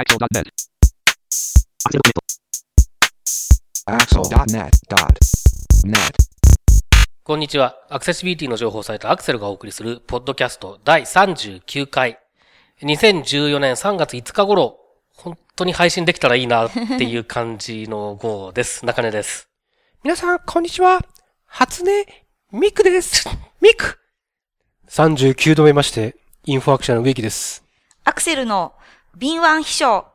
Axel.net. Axel.net.net. こんにちは。アクセシビリティの情報サイトアクセルがお送りするポッドキャスト第39回。2014年3月5日頃、本当に配信できたらいいなっていう感じの号です。中根です。皆さん、こんにちは。初音ミクです。ミク !39 度目まして、インフォアクションの植木です。アクセルの敏腕秘書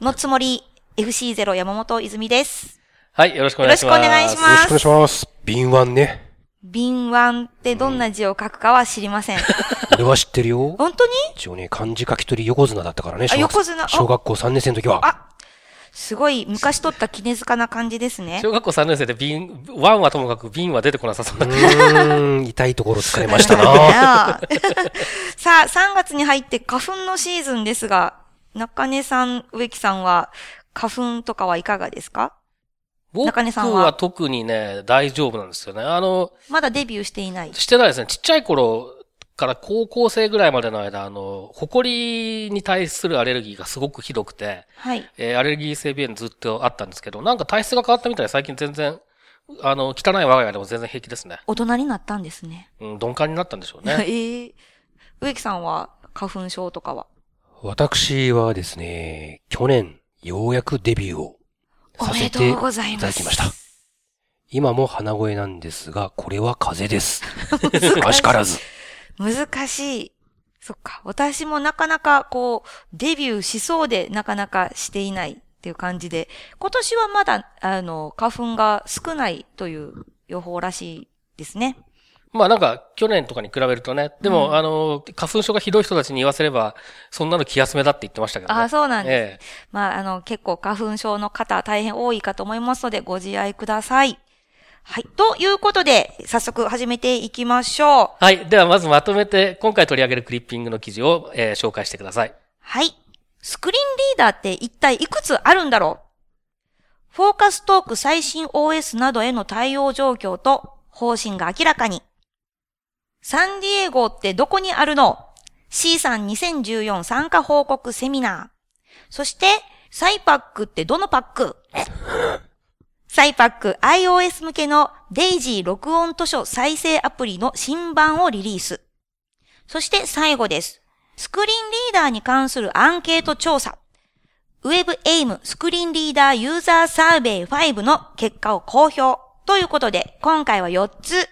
のつもり FC0 山本泉です。はい、よろしくお願いします。よろしくお願いしよろしくお願いします。敏腕ね。敏腕ってどんな字を書くかは知りません。俺は知ってるよ。本当に？一応ね、漢字書き取り横綱だったからね、あ小学横綱？あ小学校3年生の時は。あすごい昔取った絹塚な感じですね。小学校3年生で瓶、ワンはともかく瓶は出てこなさそうなうーん、痛いところ疲れましたな。さあ、3月に入って花粉のシーズンですが、中根さん、植木さんは花粉とかはいかがですか？僕中根さんは？は特にね、大丈夫なんですよね。あの、まだデビューしていない。してないですね。ちっちゃい頃から高校生ぐらいまでの間、あの、埃に対するアレルギーがすごくひどくて、はい。えーアレルギー性鼻炎ずっとあったんですけど、なんか体質が変わったみたいで最近全然、あの、汚い我が家でも全然平気ですね。大人になったんですね。うん、鈍感になったんでしょうえね。ー植木さんは花粉症とかは？私はですね、去年、ようやくデビューをさせていおめでとうございますただきました。今も鼻声なんですが、これは風邪です。あしからず。難しい。そっか。私もなかなかこう、デビューしそうでなかなかしていないっていう感じで、今年はまだ、あの、花粉が少ないという予報らしいですね。まあなんか、去年とかに比べるとね、でも、うんあの、花粉症がひどい人たちに言わせれば、そんなの気休めだって言ってましたけどね。ああ、そうなんです。ええまあ、あの、結構花粉症の方大変多いかと思いますので、ご自愛ください。はい。ということで、早速始めていきましょう。はい。ではまずまとめて、今回取り上げるクリッピングの記事を、えー紹介してください。はい。スクリーンリーダーって一体いくつあるんだろう？フォーカストーク最新 OS などへの対応状況と方針が明らかに。サンディエゴってどこにあるの ?C さん2014参加報告セミナー。そして、サイパックってどのパック？サイパック iOS 向けの Daisy 録音図書再生アプリの新版をリリース。そして最後です。スクリーンリーダーに関するアンケート調査。WebAIM スクリーンリーダーユーザーサーベイ5の結果を公表。ということで、今回は4つ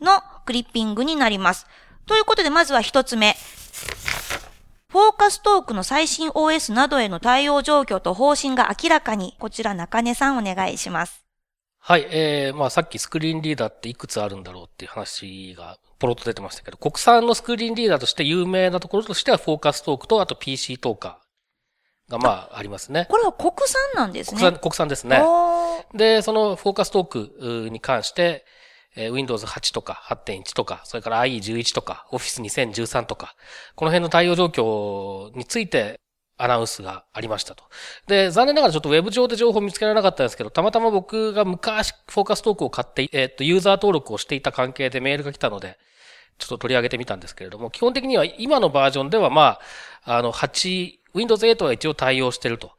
のクリッピングになります。ということで、まずは1つ目。フォーカストークの最新 OS などへの対応状況と方針が明らかに、こちら中根さんお願いします。はい。えー、まあさっきスクリーンリーダーっていくつあるんだろうっていう話がポロッと出てましたけど、国産のスクリーンリーダーとして有名なところとしてはフォーカストークとあと PC トーカーがまあありますね。これは国産なんですね。国産、国産ですね。で、そのフォーカストークに関して、え Windows 8とか8.1とか、それから IE11 とか Office 2013とか、この辺の対応状況についてアナウンスがありましたと。で、残念ながらちょっとウェブ上で情報見つけられなかったんですけど、たまたま僕が昔フォーカストークを買って、えっと、ユーザー登録をしていた関係でメールが来たので、ちょっと取り上げてみたんですけれども、基本的には今のバージョンではまあ、あの、8、Windows 8は一応対応してると。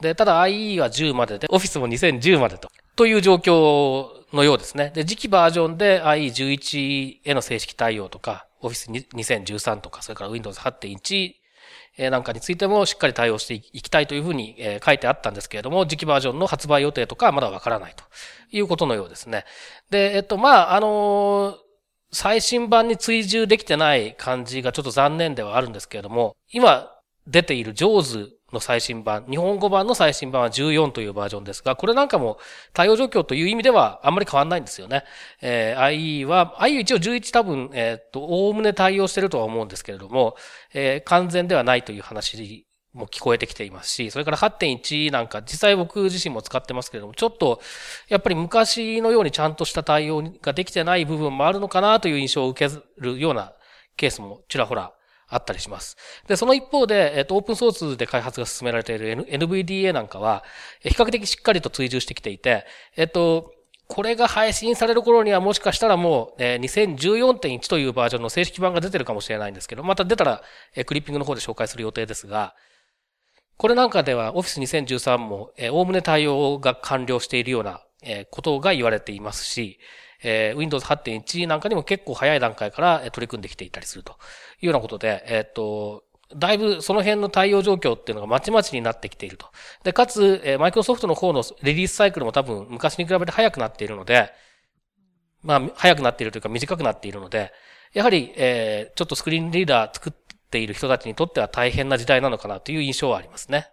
で、ただ IE は10までで、Office も2010までと。という状況のようですね。で、次期バージョンで IE11 への正式対応とか、Office 2013とか、それから Windows 8.1なんかについてもしっかり対応していきたいというふうに書いてあったんですけれども、次期バージョンの発売予定とかはまだわからないということのようですね。で、えっと、まあ、あの最新版に追従できてない感じがちょっと残念ではあるんですけれども、今出ている JAWS の最新版、日本語版の最新版は14というバージョンですが、これなんかも対応状況という意味ではあんまり変わんないんですよね。えー IE は、IE 一応11多分、えーっと、おおむね対応してるとは思うんですけれども、えー完全ではないという話も聞こえてきていますし、それから8.1なんか、実際僕自身も使ってますけれども、ちょっと、やっぱり昔のようにちゃんとした対応ができてない部分もあるのかなという印象を受けるようなケースもちらほらあったりします。で、その一方で、えっと、オープンソースで開発が進められている NVDA なんかは、比較的しっかりと追従してきていて、えっと、これが配信される頃にはもしかしたらもう、えー2014.1というバージョンの正式版が出てるかもしれないんですけど、また出たら、えクリッピングの方で紹介する予定ですが、これなんかでは Office 2013も、えー、おおむね対応が完了しているような、え、ことが言われていますし、えー、Windows 8.1なんかにも結構早い段階から取り組んできていたりするというようなことで、えっ、と、だいぶその辺の対応状況っていうのがまちまちになってきていると。で、かつ、えー、マイクロソフトの方のリリースサイクルも多分昔に比べて早くなっているので、まあ、早くなっているというか短くなっているので、やはり、えー、ちょっとスクリーンリーダー作っている人たちにとっては大変な時代なのかなという印象はありますね。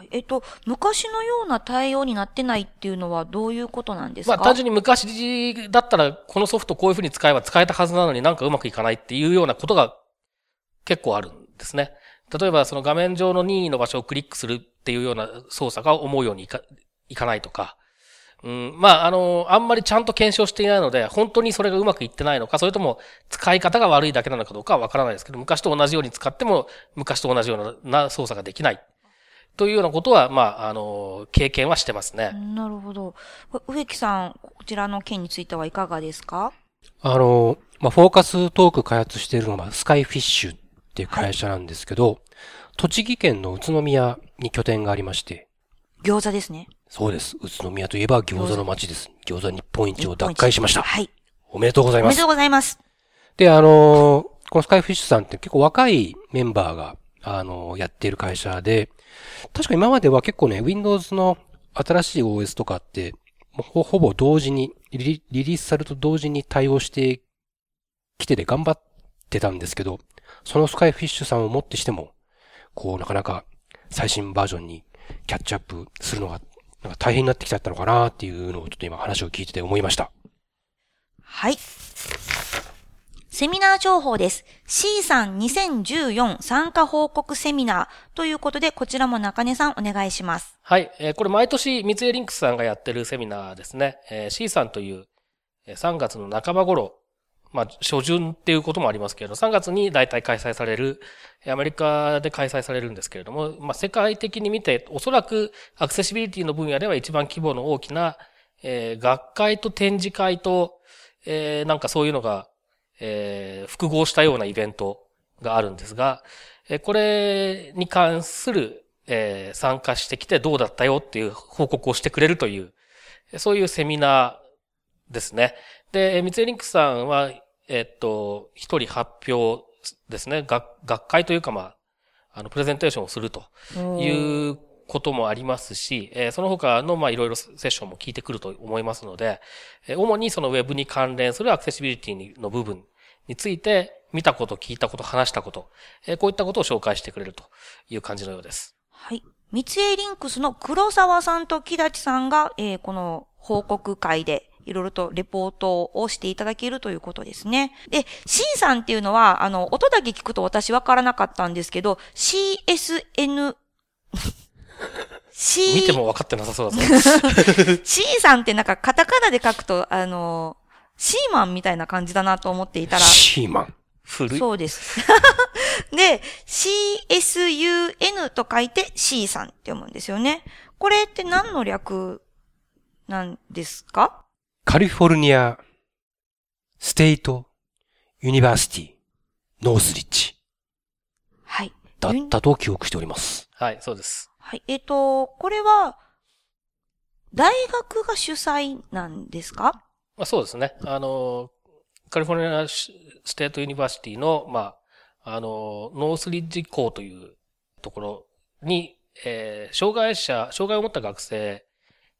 はい、えっと、昔のような対応になってないっていうのはどういうことなんですか？まあ単純に昔だったらこのソフトこういうふうに使えば使えたはずなのになんかうまくいかないっていうようなことが結構あるんですね。例えばその画面上の任意の場所をクリックするっていうような操作が思うようにいかいかないとか、うん、まあ、あの、あんまりちゃんと検証していないので、本当にそれがうまくいってないのか、それとも使い方が悪いだけなのかどうかはわからないですけど、昔と同じように使っても、昔と同じような操作ができない。というようなことは、まあ、あの、経験はしてますね。なるほど。植木さん、こちらの件についてはいかがですか？あの、まあ、フォーカストーク開発しているのは、スカイフィッシュっていう会社なんですけど、はい、栃木県の宇都宮に拠点がありまして。餃子ですね。そうです。宇都宮といえば餃子の街です。餃子日本一を奪回しました。はい。おめでとうございます。おめでとうございます。で、あのー、このスカイフィッシュさんって結構若いメンバーが、あのー、やっている会社で、確か今までは結構ね、Windows の新しい OS とかって、ほほぼ同時にリ、リリースされると同時に対応してきてて頑張ってたんですけど、そのスカイフィッシュさんをもってしても、こう、なかなか最新バージョンにキャッチアップするのがなんか大変になってきちゃったのかなっていうのをちょっと今話を聞いてて思いました。はい。セミナー情報です。C さん2014参加報告セミナーということで、こちらも中根さんお願いします。はい。えー、これ毎年三井リンクスさんがやってるセミナーですね。えー、C さんという3月の半ば頃まあ、初旬っていうこともありますけれど、3月に大体開催される、アメリカで開催されるんですけれども、まあ、世界的に見て、おそらくアクセシビリティの分野では一番規模の大きな、えー、学会と展示会と、えー、なんかそういうのが、えー、複合したようなイベントがあるんですが、え、これに関する、えー、参加してきてどうだったよっていう報告をしてくれるという、そういうセミナーですね。で、三井リンクさんは、えっと、一人発表ですね。学、学会というか、まあ、あの、プレゼンテーションをするということもありますし、え、その他の、いろいろセッションも聞いてくると思いますので、え、主にそのウェブに関連するアクセシビリティの部分について、見たこと、聞いたこと、話したこと、え、こういったことを紹介してくれるという感じのようです。はい。三井リンクスの黒沢さんと木立さんが、えー、この報告会でいろいろとレポートをしていただけるということですね。で、C さんっていうのは、あの、音だけ聞くと私わからなかったんですけど、CSN、C、見ても分かってなさそうだぞ。C さんってなんかカタカナで書くと、あの、シーマンみたいな感じだなと思っていたら。シーマン。古い。そうです。で、CSUN と書いて C さんって読むんですよね。これって何の略なんですか？カリフォルニアステイトユニバーシティノースリッチ。はい。だったと記憶しております。はい、そうです。はい。えっ、ー、と、これは、大学が主催なんですか？まあ、そうですね。あの、 California State University の、まあ、あの、ノースリッジ校というところに、えー、障害者、障害を持った学生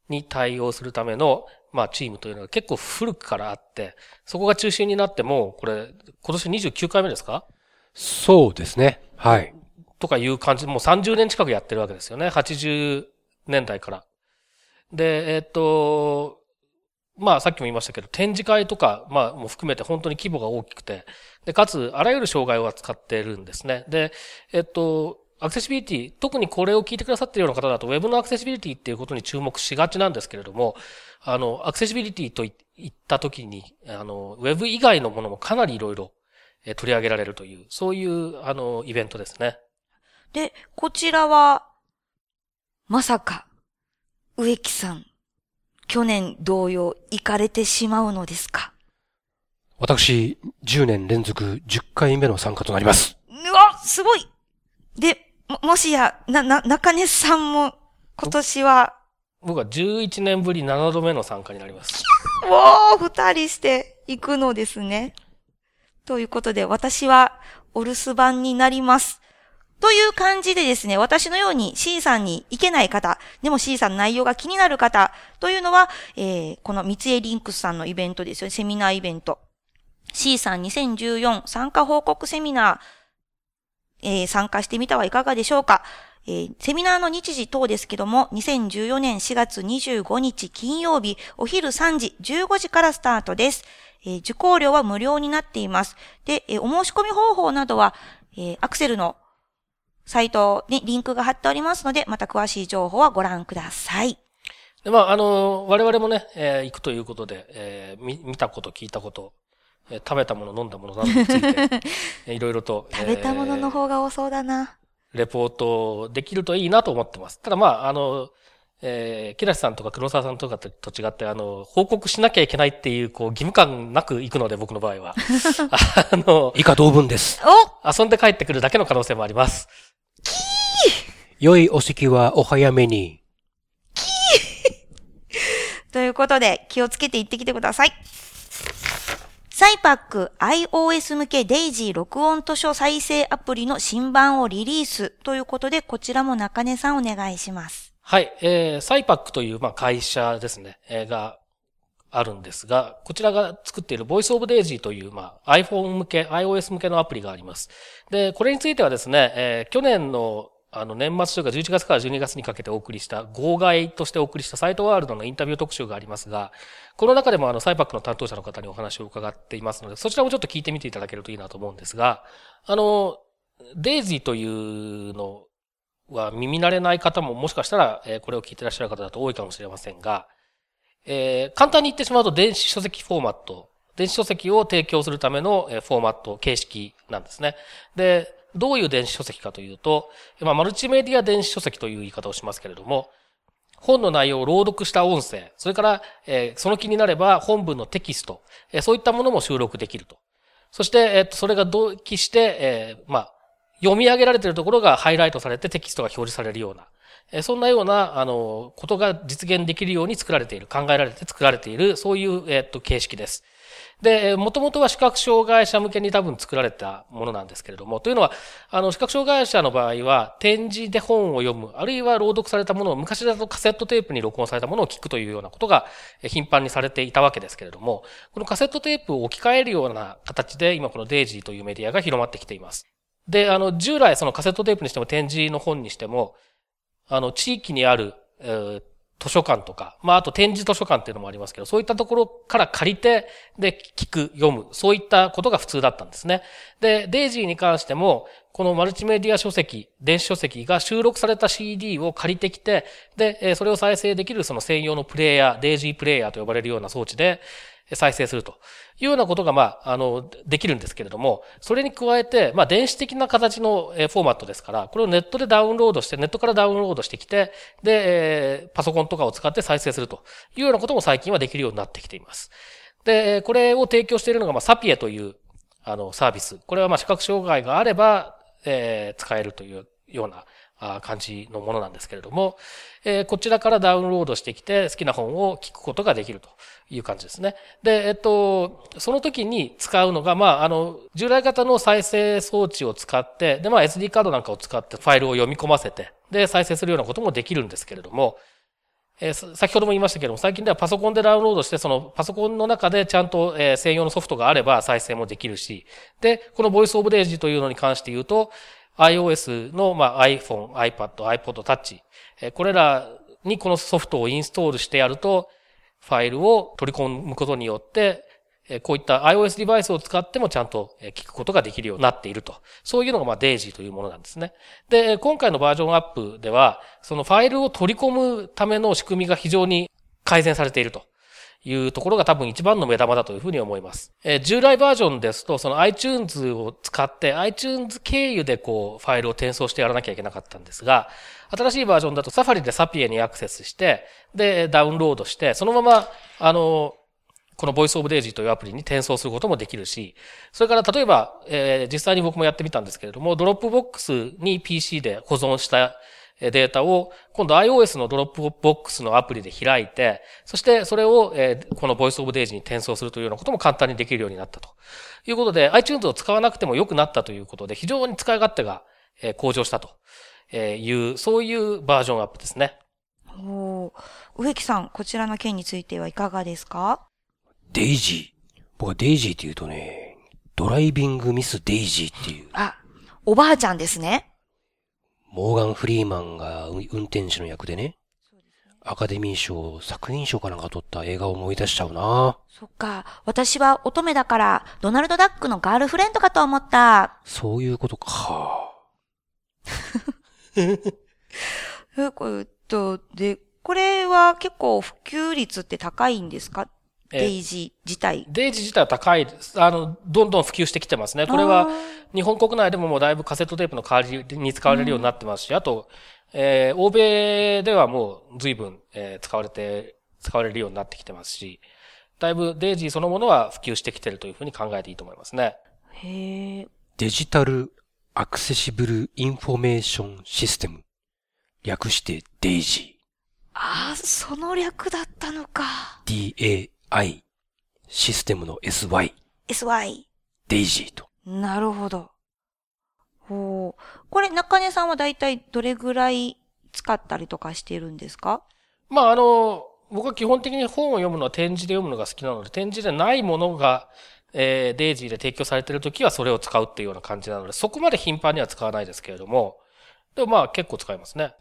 に対応するための、まあ、チームというのが結構古くからあって、そこが中心になっても、これ、今年29回目ですか？そうですね。はい。とかいう感じで、もう30年近くやってるわけですよね。80年代から。で、えっ、と、まあさっきも言いましたけど、展示会とか、まあも含めて本当に規模が大きくて、で、かつ、あらゆる障害を扱ってるんですね。で、えっと、アクセシビリティ、特にこれを聞いてくださっているような方だと、ウェブのアクセシビリティっていうことに注目しがちなんですけれども、あの、アクセシビリティと言ったときに、あの、ウェブ以外のものもかなりいろいろ取り上げられるという、そういう、あの、イベントですね。で、こちらは、まさか、植木さん、去年同様行かれてしまうのですか？私、10年連続10回目の参加となります。うわすごいで、も、もしや、な、な、中根さんも、今年は、僕は11年ぶり7度目の参加になります。おー、二人して行くのですね。ということで、私はお留守番になります。という感じでですね、私のように C さんに行けない方、でも C さんの内容が気になる方というのは、えー、この三井リンクスさんのイベントですよね、セミナーイベント。C さん2014参加報告セミナー、えー、参加してみてはいかがでしょうか。えー、セミナーの日時等ですけども、2014年4月25日金曜日、お昼3時、15時からスタートです。えー、受講料は無料になっています。で、えー、お申し込み方法などは、え、アクセルのサイトにリンクが貼っておりますので、また詳しい情報はご覧ください。で、まあ、あの、我々もね、えー行くということで、えー見、見たこと、聞いたこと、えー食べたもの、飲んだものなどについて、えーいろいろと、食べたもののえー方が多そうだな。レポートできるといいなと思ってます。ただまあ、あの、えー、木梨さんとか黒沢さんとかとと違って、あの、報告しなきゃいけないっていう、こう、義務感なく行くので、僕の場合は。あの、以下同文です。お遊んで帰ってくるだけの可能性もあります。良いお席はお早めに。ということで、気をつけて行ってきてください。サイパック iOS 向けデイジー録音図書再生アプリの新版をリリースということで、こちらも中根さんお願いします。はい、えー、サイパックという、まあ、会社ですね、えーがあるんですが、こちらが作っている Voice of Daisy という、まあ、iPhone 向け、iOS 向けのアプリがあります。で、これについてはですね、えー去年のあの、年末というか11月から12月にかけてお送りした、号外としてお送りしたサイトワールドのインタビュー特集がありますが、この中でもあの、サイパックの担当者の方にお話を伺っていますので、そちらもちょっと聞いてみていただけるといいなと思うんですが、あの、デイジーというのは耳慣れない方ももしかしたら、これを聞いてらっしゃる方だと多いかもしれませんが、え簡単に言ってしまうと電子書籍フォーマット、電子書籍を提供するためのフォーマット、形式なんですね。で、どういう電子書籍かというと、まあ、マルチメディア電子書籍という言い方をしますけれども、本の内容を朗読した音声、それから、えその気になれば本文のテキスト、えそういったものも収録できると。そして、えっと、それが同期して、えまあ、読み上げられているところがハイライトされてテキストが表示されるような、えそんなような、あの、ことが実現できるように作られている、考えられて作られている、そういう、えっと、形式です。で、もともとは視覚障害者向けに多分作られたものなんですけれども、というのは、あの、視覚障害者の場合は、展示で本を読む、あるいは朗読されたものを、昔だとカセットテープに録音されたものを聞くというようなことが頻繁にされていたわけですけれども、このカセットテープを置き換えるような形で、今このデイジーというメディアが広まってきています。で、あの、従来そのカセットテープにしても展示の本にしても、あの、地域にある、えー図書館とか、まあ、あと展示図書館っていうのもありますけど、そういったところから借りて、で、聞く、読む、そういったことが普通だったんですね。で、デイジーに関しても、このマルチメディア書籍、電子書籍が収録された CD を借りてきて、で、それを再生できるその専用のプレイヤー、デイジープレイヤーと呼ばれるような装置で、再生するというようなことが、まあ、あの、できるんですけれども、それに加えて、まあ、電子的な形のフォーマットですから、これをネットでダウンロードして、ネットからダウンロードしてきて、で、えパソコンとかを使って再生するというようなことも最近はできるようになってきています。で、これを提供しているのが、まあ、サピエという、あの、サービス。これは、まあ、視覚障害があれば、え使えるというような、感じのものなんですけれども、えーこちらからダウンロードしてきて好きな本を聞くことができるという感じですね。で、えっと、その時に使うのが、まあ、あの、従来型の再生装置を使って、で、まあ、SD カードなんかを使ってファイルを読み込ませて、で、再生するようなこともできるんですけれども、え先ほども言いましたけども、最近ではパソコンでダウンロードして、そのパソコンの中でちゃんと、え専用のソフトがあれば再生もできるし、で、この Voice of Daisy というのに関して言うと、iOS の、まあ、iPhone、iPad、iPod Touch、えこれらにこのソフトをインストールしてやると、ファイルを取り込むことによって、えーこういった iOS デバイスを使ってもちゃんと聞くことができるようになっていると。そういうのがまあ Daisy というものなんですね。で、今回のバージョンアップでは、そのファイルを取り込むための仕組みが非常に改善されていると。いうところが多分一番の目玉だというふうに思います。えー従来バージョンですと、その iTunes を使って iTunes 経由でこうファイルを転送してやらなきゃいけなかったんですが、新しいバージョンだとサファリでサピエにアクセスして、で、ダウンロードして、そのまま、あの、このボイスオブデイジーというアプリに転送することもできるし、それから例えば、えー、実際に僕もやってみたんですけれども、ドロップボックスに PC で保存したデータを、今度 iOS のドロップボックスのアプリで開いて、そしてそれを、えー、このボイスオブデイジーに転送するというようなことも簡単にできるようになったということで、iTunes を使わなくても良くなったということで、非常に使い勝手が向上したという、そういうバージョンアップですね。お植木さん、こちらの件についてはいかがですか？デイジー。僕はデイジーって言うとね、ドライビングミスデイジーっていう。あ、おばあちゃんですね。モーガン・フリーマンが運転手の役でね、アカデミー賞、作品賞かなんか取った映画を思い出しちゃうなそっか。私は乙女だから、ドナルド・ダックのガールフレンドかと思った。そういうことか。え、えっと、で、これは結構普及率って高いんですか？デイジー自体。デイジー自体は高いです。あの、どんどん普及してきてますね。これは、日本国内でももうだいぶカセットテープの代わりに使われるようになってますし、あと、えー、欧米ではもう随分、えー、使われて、使われるようになってきてますし、だいぶデイジーそのものは普及してきてるというふうに考えていいと思いますね。へえ。 Digital Accessible Information System。略してデイジー。ああ、その略だったのか。DAI。システムの SY。SY。デイジーと。なるほど。ほう。これ、中根さんはだいたいどれぐらい使ったりとかしてるんですか？まあ、あの、僕は基本的に本を読むのは展示で読むのが好きなので、展示でないものが、えー、デイジーで提供されているときはそれを使うっていうような感じなので、そこまで頻繁には使わないですけれども、でもまあ結構使いますね。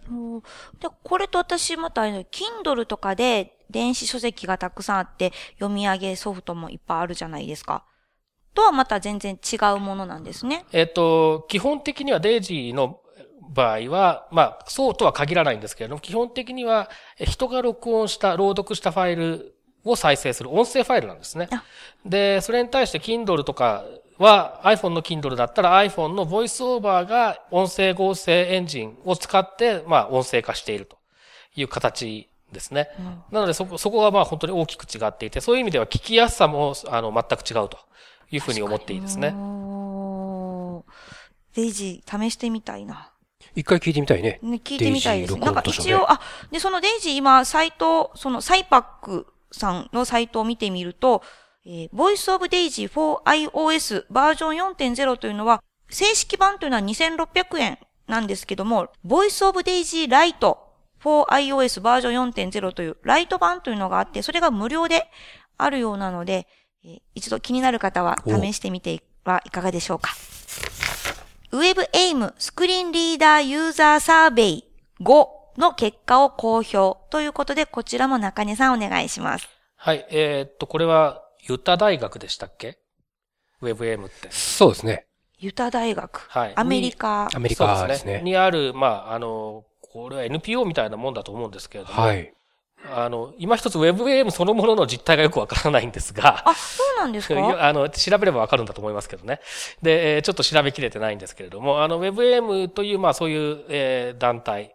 で、これと私また、Kindle とかで電子書籍がたくさんあって読み上げソフトもいっぱいあるじゃないですか。とはまた全然違うものなんですね。えっ、と、基本的にはデイジーの場合は、まあ、そうとは限らないんですけれども、基本的には人が録音した、朗読したファイルを再生する音声ファイルなんですね。で、それに対して Kindle とかは iPhone の Kindle だったら iPhone のボイスオーバーが音声合成エンジンを使って、まあ音声化しているという形ですね。うん、なのでそこ、そこはまあ本当に大きく違っていて、そういう意味では聞きやすさもあの全く違うというふうに思っていいですね。デイジー試してみたいな。一回聞いてみたいね。ね聞いてみたいです。ね、なんか一応、あ、で、そのデイジー今、サイト、そのサイパックさんのサイトを見てみると、えー、Voice of Daisy for iOS バージョン4.0というのは、正式版というのは2600円なんですけども、Voice of Daisy Lite for iOS バージョン4.0というライト版というのがあって、それが無料であるようなので、えー、一度気になる方は試してみてはいかがでしょうか。WebAIM スクリーンリーダーユーザーサーベイ5の結果を公表ということで、こちらも中根さんお願いします。はい。えー、っと、これはユタ大学でしたっけ ?WebM って。そうですね。ユタ大学。はい。アメリカ。アメリカですね。にある、まあ、あの、これは NPO みたいなもんだと思うんですけれども。はい。あの、今一つ WebM そのものの実態がよくわからないんですが。あ、そうなんですか？あの、調べればわかるんだと思いますけどね。で、えちょっと調べきれてないんですけれども、あの、WebM という、まあそういう、えー、団体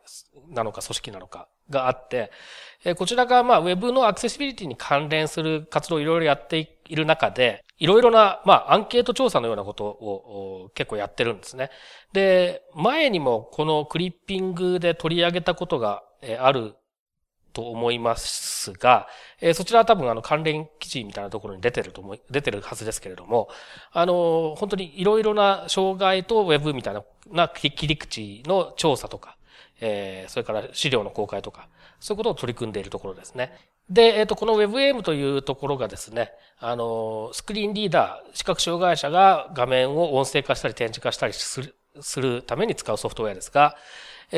なのか組織なのかがあって、えこちらが、まあ、ウェブのアクセシビリティに関連する活動をいろいろやっている中で、いろいろな、まあ、アンケート調査のようなことを結構やってるんですね。で、前にもこのクリッピングで取り上げたことがあると思いますが、え、そちらは多分あの関連記事みたいなところに出てると思い、出てるはずですけれども、あの、本当にいろいろな障害とウェブみたいな切り口の調査とか、えー、それから資料の公開とか、そういうことを取り組んでいるところですね。で、えっ、ー、と、この WebM というところがですね、あの、スクリーンリーダー、視覚障害者が画面を音声化したり展示化したりする、するために使うソフトウェアですが、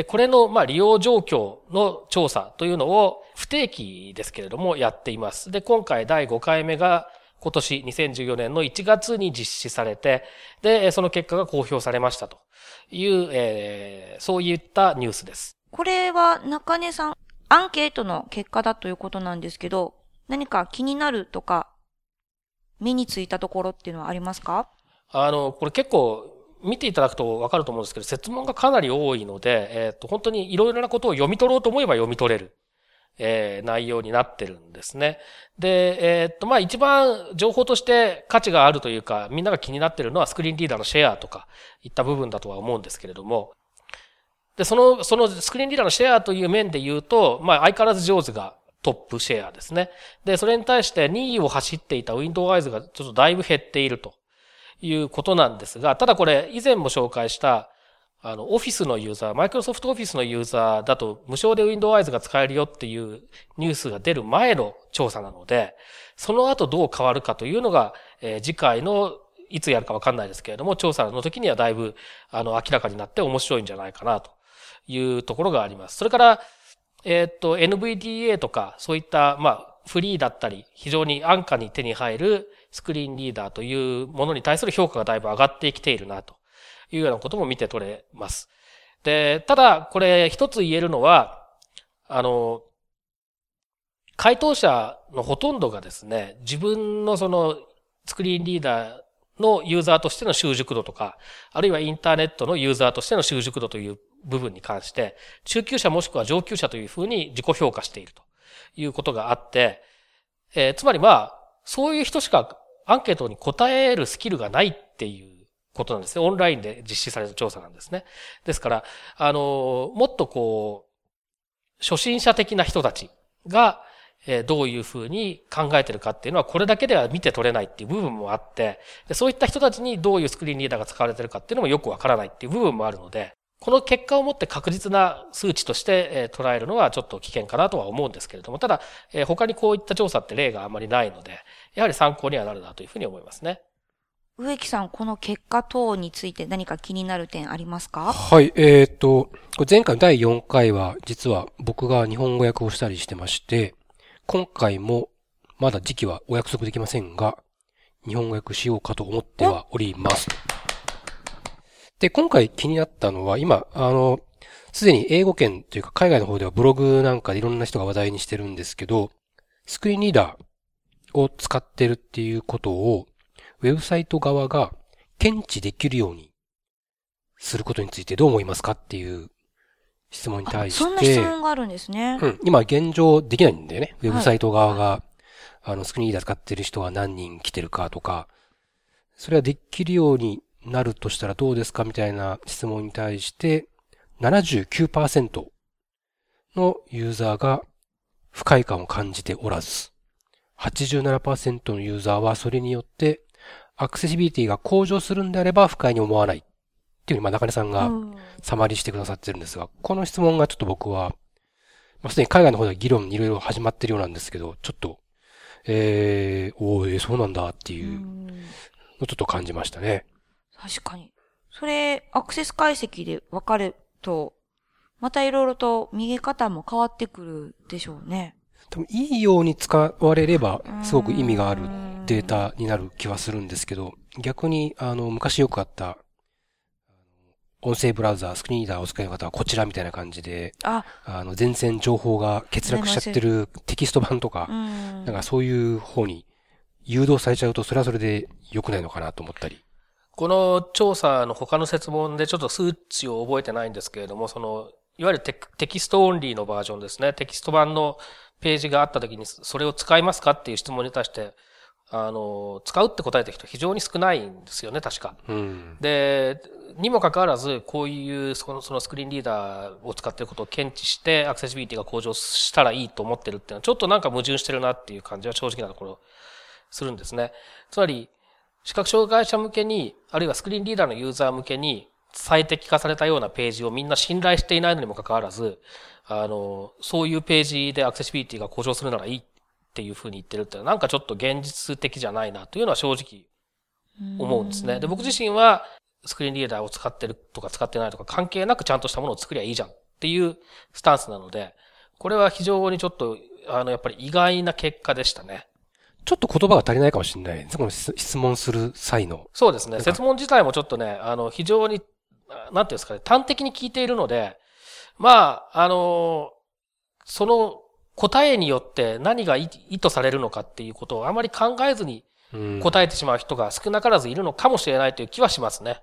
これの、まあ、利用状況の調査というのを不定期ですけれどもやっています。で、今回第5回目が今年2014年の1月に実施されて、で、その結果が公表されましたという、えー、そういったニュースです。これは中根さん、アンケートの結果だということなんですけど、何か気になるとか、目についたところっていうのはありますか？あの、これ結構見ていただくとわかると思うんですけど、説問がかなり多いので、えっ、ー、と、本当にいろいろなことを読み取ろうと思えば読み取れる。えー、内容になってるんですね。で、えー、っと、まあ、一番情報として価値があるというか、みんなが気になってるのはスクリーンリーダーのシェアとか、いった部分だとは思うんですけれども、で、その、そのスクリーンリーダーのシェアという面で言うと、まあ、相変わらず上手がトップシェアですね。で、それに対して2位を走っていた Windows がちょっとだいぶ減っているということなんですが、ただこれ以前も紹介したあの、オフィスのユーザー、マイクロソフトオフィスのユーザーだと無償で Windows が使えるよっていうニュースが出る前の調査なので、その後どう変わるかというのが、えー、次回のいつやるかわかんないですけれども、調査の時にはだいぶ、あの、明らかになって面白いんじゃないかなというところがあります。それから、えー、っと、NVDA とか、そういった、まあ、フリーだったり、非常に安価に手に入るスクリーンリーダーというものに対する評価がだいぶ上がってきているなというようなことも見て取れます。で、ただ、これ一つ言えるのは、あの、回答者のほとんどがですね、自分のそのスクリーンリーダーのユーザーとしての習熟度とか、あるいはインターネットのユーザーとしての習熟度という部分に関して、中級者もしくは上級者というふうに自己評価しているということがあって、えー、つまりまあ、そういう人しかアンケートに答えるスキルがないっていうことなんですね。オンラインで実施された調査なんですね。ですから、あの、もっとこう、初心者的な人たちが、えどういうふうに考えてるかっていうのは、これだけでは見て取れないっていう部分もあって、でそういった人たちにどういうスクリーンリーダーが使われてるかっていうのもよくわからないっていう部分もあるので、この結果をもって確実な数値として捉えるのはちょっと危険かなとは思うんですけれども、ただ、他にこういった調査って例があまりないので、やはり参考にはなるなというふうに思いますね。植木さん、この結果等について何か気になる点ありますか？はい、えっ、と、前回の第4回は、実は僕が日本語訳をしたりしてまして、今回もまだ時期はお約束できませんが、日本語訳しようかと思ってはおります。で、今回気になったのは、今、あの、すでに英語圏というか海外の方ではブログなんかでいろんな人が話題にしてるんですけど、スクリーンリーダーを使ってるっていうことを、ウェブサイト側が検知できるようにすることについてどう思いますかっていう質問に対して。そんな質問があるんですね。うん。今現状できないんだよね。ウェブサイト側が、はい、あの、スクリーンリーダー使ってる人が何人来てるかとか、それはできるようになるとしたらどうですかみたいな質問に対して、79%のユーザーが不快感を感じておらず、87%のユーザーはそれによってアクセシビリティが向上するんであれば不快に思わないっていうふうに、まあ、中根さんがサマリーしてくださってるんですが、この質問がちょっと僕は、まあ、すでに海外の方では議論いろいろ始まってるようなんですけど、ちょっと、えー、おー、えー、そうなんだっていうのちょっと感じましたね。確かに。それ、アクセス解析で分かると、またいろいろと見え方も変わってくるでしょうね。多分いいように使われれば、すごく意味があるデータになる気はするんですけど、逆に、あの、昔よくあった、音声ブラウザー、スクリーンリーダーを使い方はこちらみたいな感じで、ああの、全然情報が欠落しちゃってるテキスト版とか、なんかそういう方に誘導されちゃうと、それはそれで良くないのかなと思ったり。この調査の他の説問でちょっと数値を覚えてないんですけれども、その、いわゆるテテキストオンリーのバージョンですね。テキスト版のページがあった時に、それを使いますかっていう質問に対して、あの、使うって答えた人非常に少ないんですよね、確か。うん、で、にもかかわらず、こういうそのそのスクリーンリーダーを使っていることを検知して、アクセシビリティが向上したらいいと思ってるっていうのは、ちょっとなんか矛盾してるなっていう感じは正直なところするんですね。つまり、視覚障害者向けに、あるいはスクリーンリーダーのユーザー向けに最適化されたようなページをみんな信頼していないのにもかかわらず、あの、そういうページでアクセシビリティが向上するならいいっていうふうに言ってるってなんかちょっと現実的じゃないなというのは正直思うんですね。で、僕自身はスクリーンリーダーを使ってるとか使ってないとか関係なくちゃんとしたものを作りゃいいじゃんっていうスタンスなので、これは非常にちょっと、あの、やっぱり意外な結果でしたね。ちょっと言葉が足りないかもしれないこの質問する際の。そうですね。質問自体もちょっとね、あの、非常に、なんていうんですかね、端的に聞いているので、まあ、あの、その答えによって何が意図されるのかっていうことをあまり考えずに答えてしまう人が少なからずいるのかもしれないという気はしますね。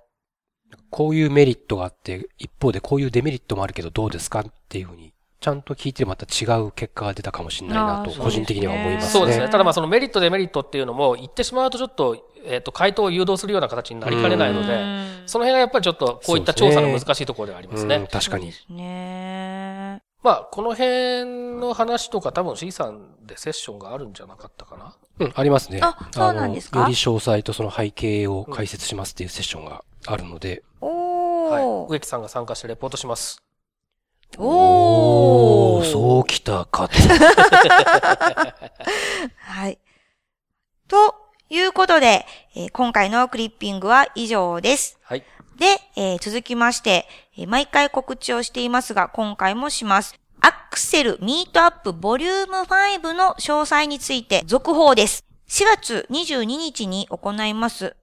こういうメリットがあって、一方でこういうデメリットもあるけどどうですかっていうふうにちゃんと聞いてまた違う結果が出たかもしれないなと、個人的には思いますね。そうですね。ねただまあそのメリット、デメリットっていうのも言ってしまうとちょっと、えっ、と、回答を誘導するような形になりかねないので、うんその辺がやっぱりちょっとこういった調査の難しいところではありますね。うん、確かに。ねまあ、この辺の話とか多分 C さんでセッションがあるんじゃなかったかな？うん、ありますね。あそうなんですか？より詳細とその背景を解説しますっていうセッションがあるので。おはい。ー。植木さんが参加してレポートします。おー。そうきたかと。はい。ということで、えー今回のクリッピングは以上です。はい。で、えー続きまして、え毎回告知をしていますが、今回もします。アクセルミートアップボリューム5の詳細について続報です。4月22日に行います。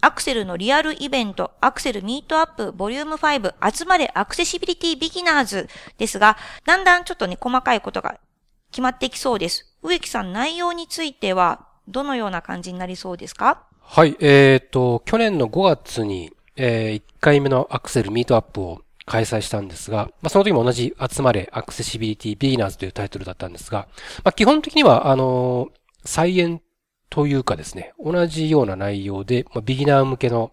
アクセルのリアルイベント、アクセルミートアップボリューム5集まれアクセシビリティビギナーズですが、だんだんちょっとね、細かいことが決まってきそうです。植木さん、内容については、どのような感じになりそうですか？はい、えっ、と、去年の5月に、え1回目のアクセルミートアップを開催したんですが、まあ、その時も同じ集まれアクセシビリティビギナーズというタイトルだったんですが、まあ、基本的には、あのー再演というかですね、同じような内容で、まあ、ビギナー向けの、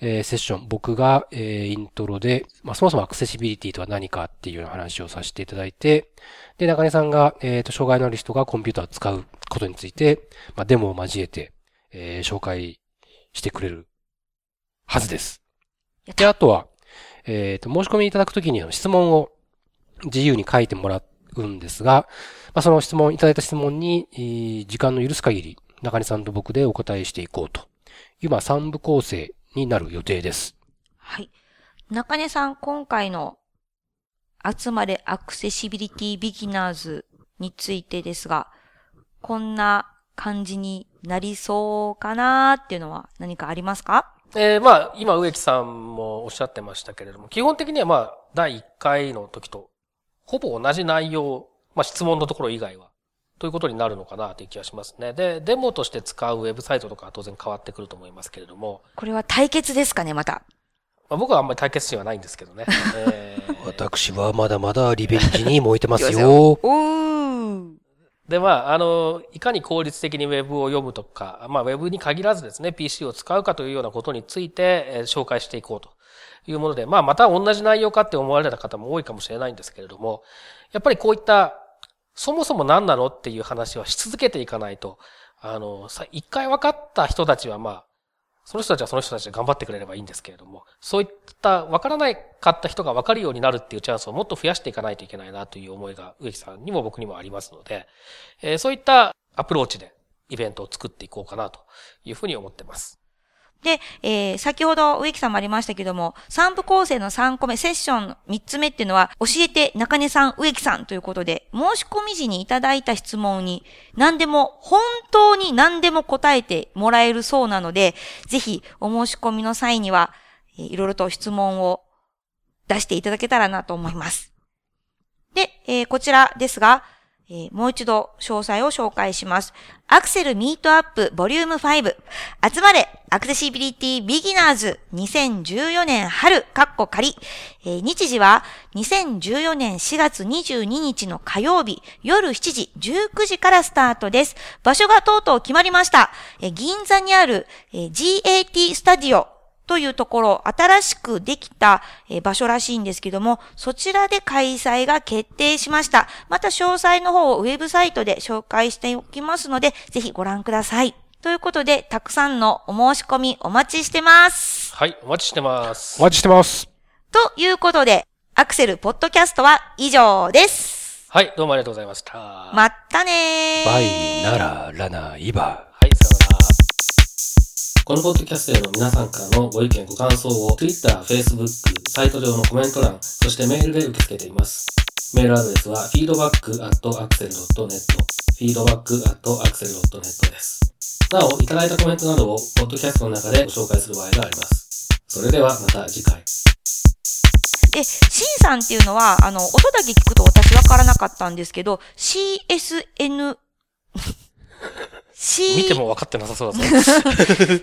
えーセッション、僕が、えーイントロで、まあ、そもそもアクセシビリティとは何かっていうような話をさせていただいて、で、中根さんが、えっ、と、障害のある人がコンピューターを使うことについて、まあ、デモを交えて、えー紹介してくれるはずです。で、あとは、えっ、と、申し込みいただくときに質問を自由に書いてもらうんですが、まあ、その質問、いただいた質問に、えー時間の許す限り、中根さんと僕でお答えしていこうという、まあ、三部構成になる予定です。はい。中根さん、今回の集まれアクセシビリティビギナーズについてですが、こんな感じになりそうかなっていうのは何かありますか？えーまあ、今植木さんもおっしゃってましたけれども、基本的にはまあ、第1回の時と、ほぼ同じ内容、まあ質問のところ以外は、ということになるのかなという気がしますね。で、デモとして使うウェブサイトとかは当然変わってくると思いますけれども、これは対決ですかね、また。まあ、僕はあんまり対決心はないんですけどね。えー私はまだまだリベンジに燃えてますよ。おー。で、まあ、あの、いかに効率的に Web を読むとか、まあ、Web に限らずですね、PC を使うかというようなことについて、えー紹介していこうというもので、まあ、また同じ内容かって思われた方も多いかもしれないんですけれども、やっぱりこういった、そもそも何なのっていう話はし続けていかないと、あの、さ一回分かった人たちは、まあ、その人たちはその人たちで頑張ってくれればいいんですけれども、そういった分からないかった人が分かるようになるっていうチャンスをもっと増やしていかないといけないなという思いが植木さんにも僕にもありますので、えーそういったアプローチでイベントを作っていこうかなというふうに思ってます。で、えー先ほど植木さんもありましたけども、3部構成の3個目、セッション3つ目っていうのは、教えて中根さん、植木さんということで、申し込み時にいただいた質問に、何でも、本当に何でも答えてもらえるそうなので、ぜひお申し込みの際には、えーいろいろと質問を出していただけたらなと思います。で、えーこちらですが、えーもう一度詳細を紹介します。アクセルミートアップボリューム5。集まれアクセシビリティビギナーズ2014年春、カッコ仮。えー日時は2014年4月22日の火曜日夜7時19時からスタートです。場所がとうとう決まりました。えー銀座にある、えー GAT スタジオというところ、新しくできたえー場所らしいんですけども、そちらで開催が決定しました。また詳細の方をウェブサイトで紹介しておきますので、ぜひご覧ください。ということで、たくさんのお申し込みお待ちしてます。はい、お待ちしてますお。待ちしてます。ということで、アクセルポッドキャストは以上です。はい、どうもありがとうございました。はまったねー。バイならラナイバい、さようなら。このポッドキャストへの皆さんからのご意見、ご感想を Twitter、Facebook、サイト上のコメント欄、そしてメールで受け付けています。メールアドレスは feedback.axel.net feedback.axel.net です。なお、いただいたコメントなどをポッドキャストの中でご紹介する場合があります。それではまた次回。で、シンさんっていうのは、あの、音だけ聞くと私わからなかったんですけど、CSN、C、見ても分かってなさそうだぞ。